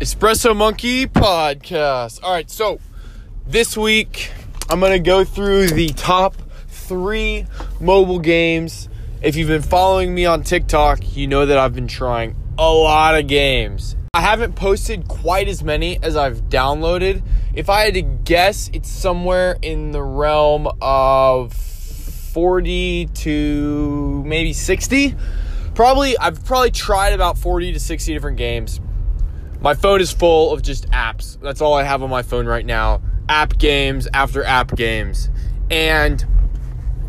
Espresso Monkey Podcast. All right, so this week I'm going to go through the top three mobile games. If you've been following me on TikTok, you know that I've been trying a lot of games. I haven't posted quite as many as I've downloaded. If I had to guess, it's somewhere in the realm of 40 to maybe 60. Probably, I've probably tried about 40 to 60 different games. My phone is full of just apps. That's all I have on my phone right now. App games after app games. And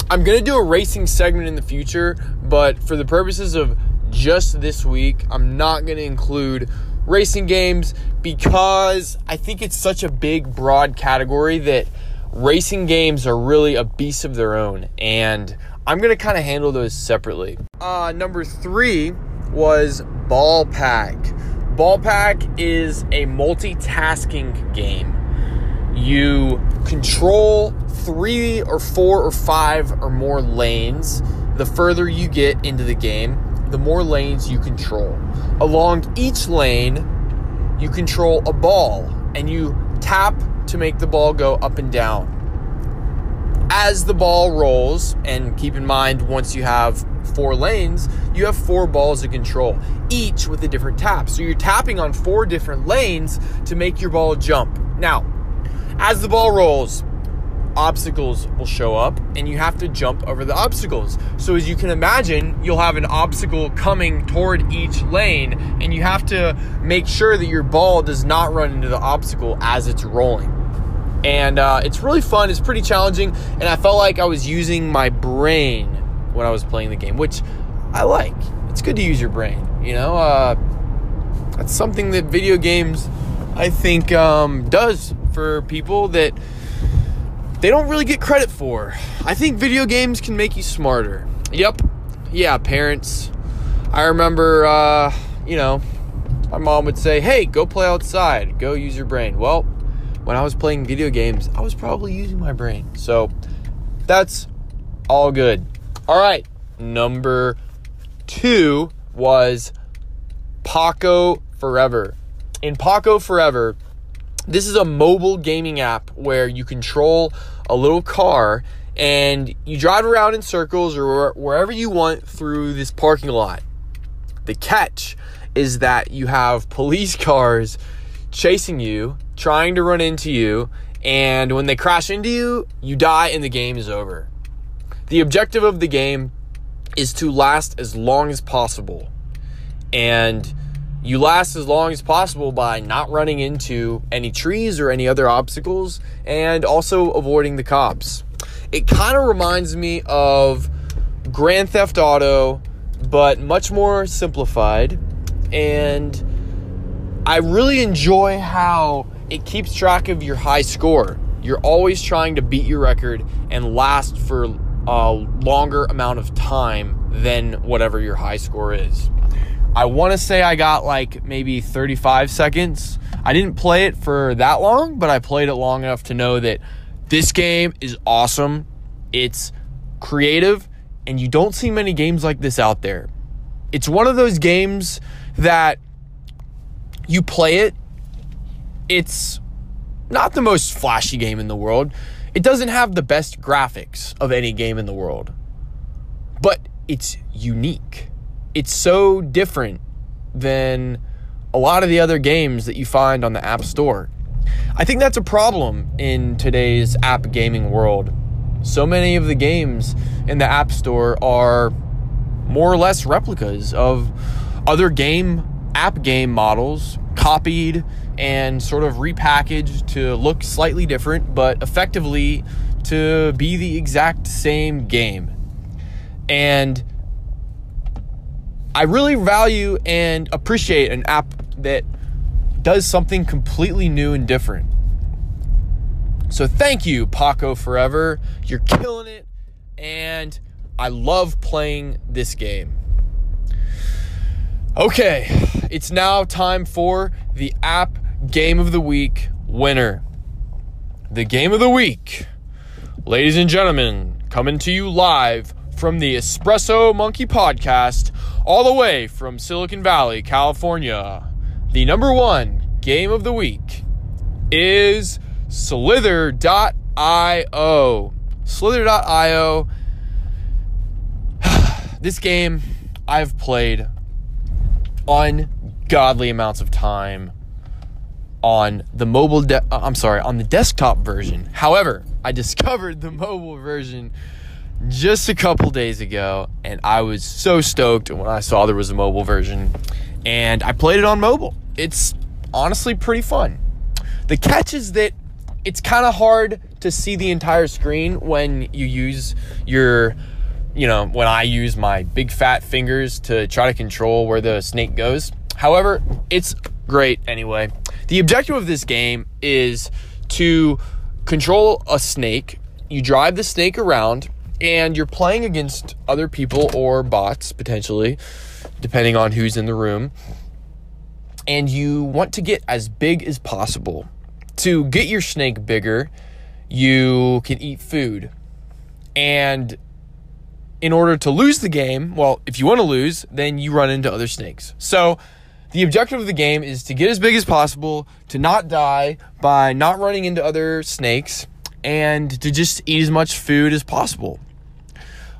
I'm going to do a racing segment in the future, but for the purposes of just this week, I'm not going to include racing games because I think it's such a big, broad category that racing games are really a beast of their own. And I'm going to kind of handle those separately. Uh, number three was Ball Pack. Ball Pack is a multitasking game. You control three or four or five or more lanes. The further you get into the game, the more lanes you control. Along each lane, you control a ball and you tap to make the ball go up and down. As the ball rolls, and keep in mind, once you have four lanes, you have four balls to control, each with a different tap. So you're tapping on four different lanes to make your ball jump. Now, as the ball rolls, obstacles will show up and you have to jump over the obstacles. So, as you can imagine, you'll have an obstacle coming toward each lane and you have to make sure that your ball does not run into the obstacle as it's rolling. And uh, it's really fun, it's pretty challenging, and I felt like I was using my brain when I was playing the game, which I like. It's good to use your brain, you know? Uh, that's something that video games, I think, um, does for people that they don't really get credit for. I think video games can make you smarter. Yep. Yeah, parents. I remember, uh, you know, my mom would say, hey, go play outside, go use your brain. Well, when I was playing video games, I was probably using my brain. So that's all good. All right. Number two was Pako Forever. In Pako Forever, this is a mobile gaming app where you control a little car and you drive around in circles or wherever you want through this parking lot. The catch is that you have police cars chasing you, trying to run into you, and when they crash into you, you die and the game is over. The objective of the game is to last as long as possible. And you last as long as possible by not running into any trees or any other obstacles and also avoiding the cops. It kind of reminds me of Grand Theft Auto, but much more simplified. And I really enjoy how it keeps track of your high score. You're always trying to beat your record and last for a longer amount of time than whatever your high score is. I want to say I got like maybe 35 seconds. I didn't play it for that long, but I played it long enough to know that this game is awesome. It's creative, and you don't see many games like this out there. It's one of those games that you play it, it's not the most flashy game in the world. It doesn't have the best graphics of any game in the world, but it's unique it's so different than a lot of the other games that you find on the App Store. I think that's a problem in today's app gaming world. So many of the games in the App Store are more or less replicas of other game app game models copied and sort of repackaged to look slightly different but effectively to be the exact same game. And I really value and appreciate an app that does something completely new and different. So thank you, Pako Forever. You're killing it, and I love playing this game. Okay, it's now time for the app game of the week winner. The game of the week, ladies and gentlemen, coming to you live from the Espresso Monkey Podcast all the way from Silicon Valley, California, the number one game of the week is Slither.io. Slither.io. this game I've played ungodly amounts of time on the mobile de- uh, I'm sorry, on the desktop version. However, I discovered the mobile version just a couple days ago and I was so stoked when I saw there was a mobile version and I played it on mobile. It's honestly pretty fun. The catch is that it's kind of hard to see the entire screen when you use your you know, when I use my big fat fingers to try to control where the snake goes. However, it's great anyway. The objective of this game is to control a snake. You drive the snake around and you're playing against other people or bots potentially, depending on who's in the room. And you want to get as big as possible. To get your snake bigger, you can eat food. And in order to lose the game, well, if you want to lose, then you run into other snakes. So, the objective of the game is to get as big as possible, to not die by not running into other snakes, and to just eat as much food as possible.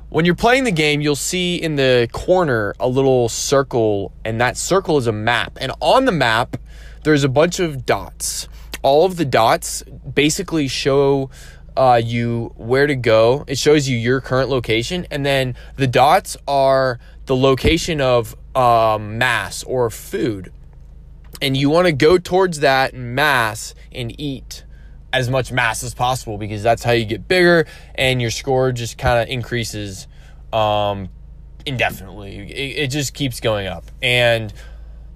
When you're playing the game, you'll see in the corner a little circle, and that circle is a map. And on the map, there's a bunch of dots. All of the dots basically show uh, you where to go. It shows you your current location, and then the dots are the location of um, mass or food. And you want to go towards that mass and eat as much mass as possible because that's how you get bigger and your score just kind of increases um, indefinitely. It, it just keeps going up. And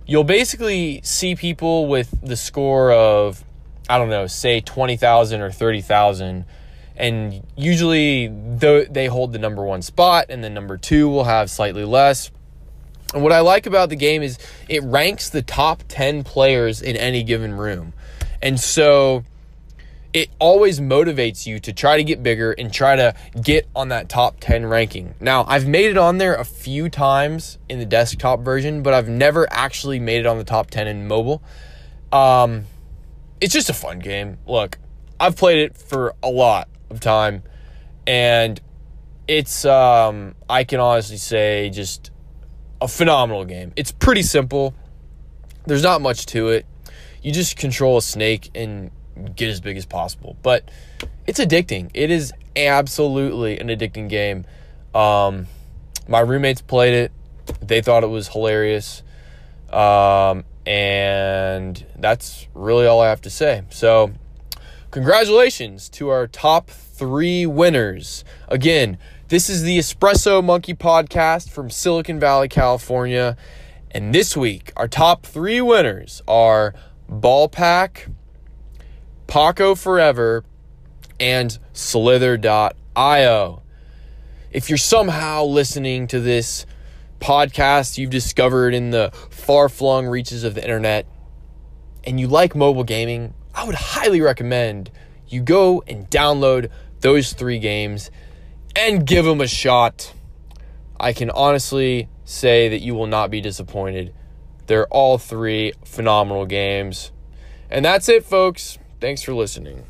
you'll basically see people with the score of, I don't know, say 20,000 or 30,000. And usually they hold the number one spot, and then number two will have slightly less. And what I like about the game is it ranks the top 10 players in any given room. And so it always motivates you to try to get bigger and try to get on that top 10 ranking. Now, I've made it on there a few times in the desktop version, but I've never actually made it on the top 10 in mobile. Um, it's just a fun game. Look, I've played it for a lot of time and it's um, I can honestly say just a phenomenal game. It's pretty simple. There's not much to it. You just control a snake and get as big as possible. But it's addicting. It is absolutely an addicting game. Um, my roommates played it. They thought it was hilarious. Um, and that's really all I have to say. So, congratulations to our top three winners. Again, this is the Espresso Monkey podcast from Silicon Valley, California. And this week, our top three winners are Ballpack, Pako Forever, and Slither.io. If you're somehow listening to this podcast you've discovered in the far flung reaches of the internet and you like mobile gaming, I would highly recommend you go and download those three games and give them a shot. I can honestly say that you will not be disappointed. They're all three phenomenal games. And that's it, folks. Thanks for listening.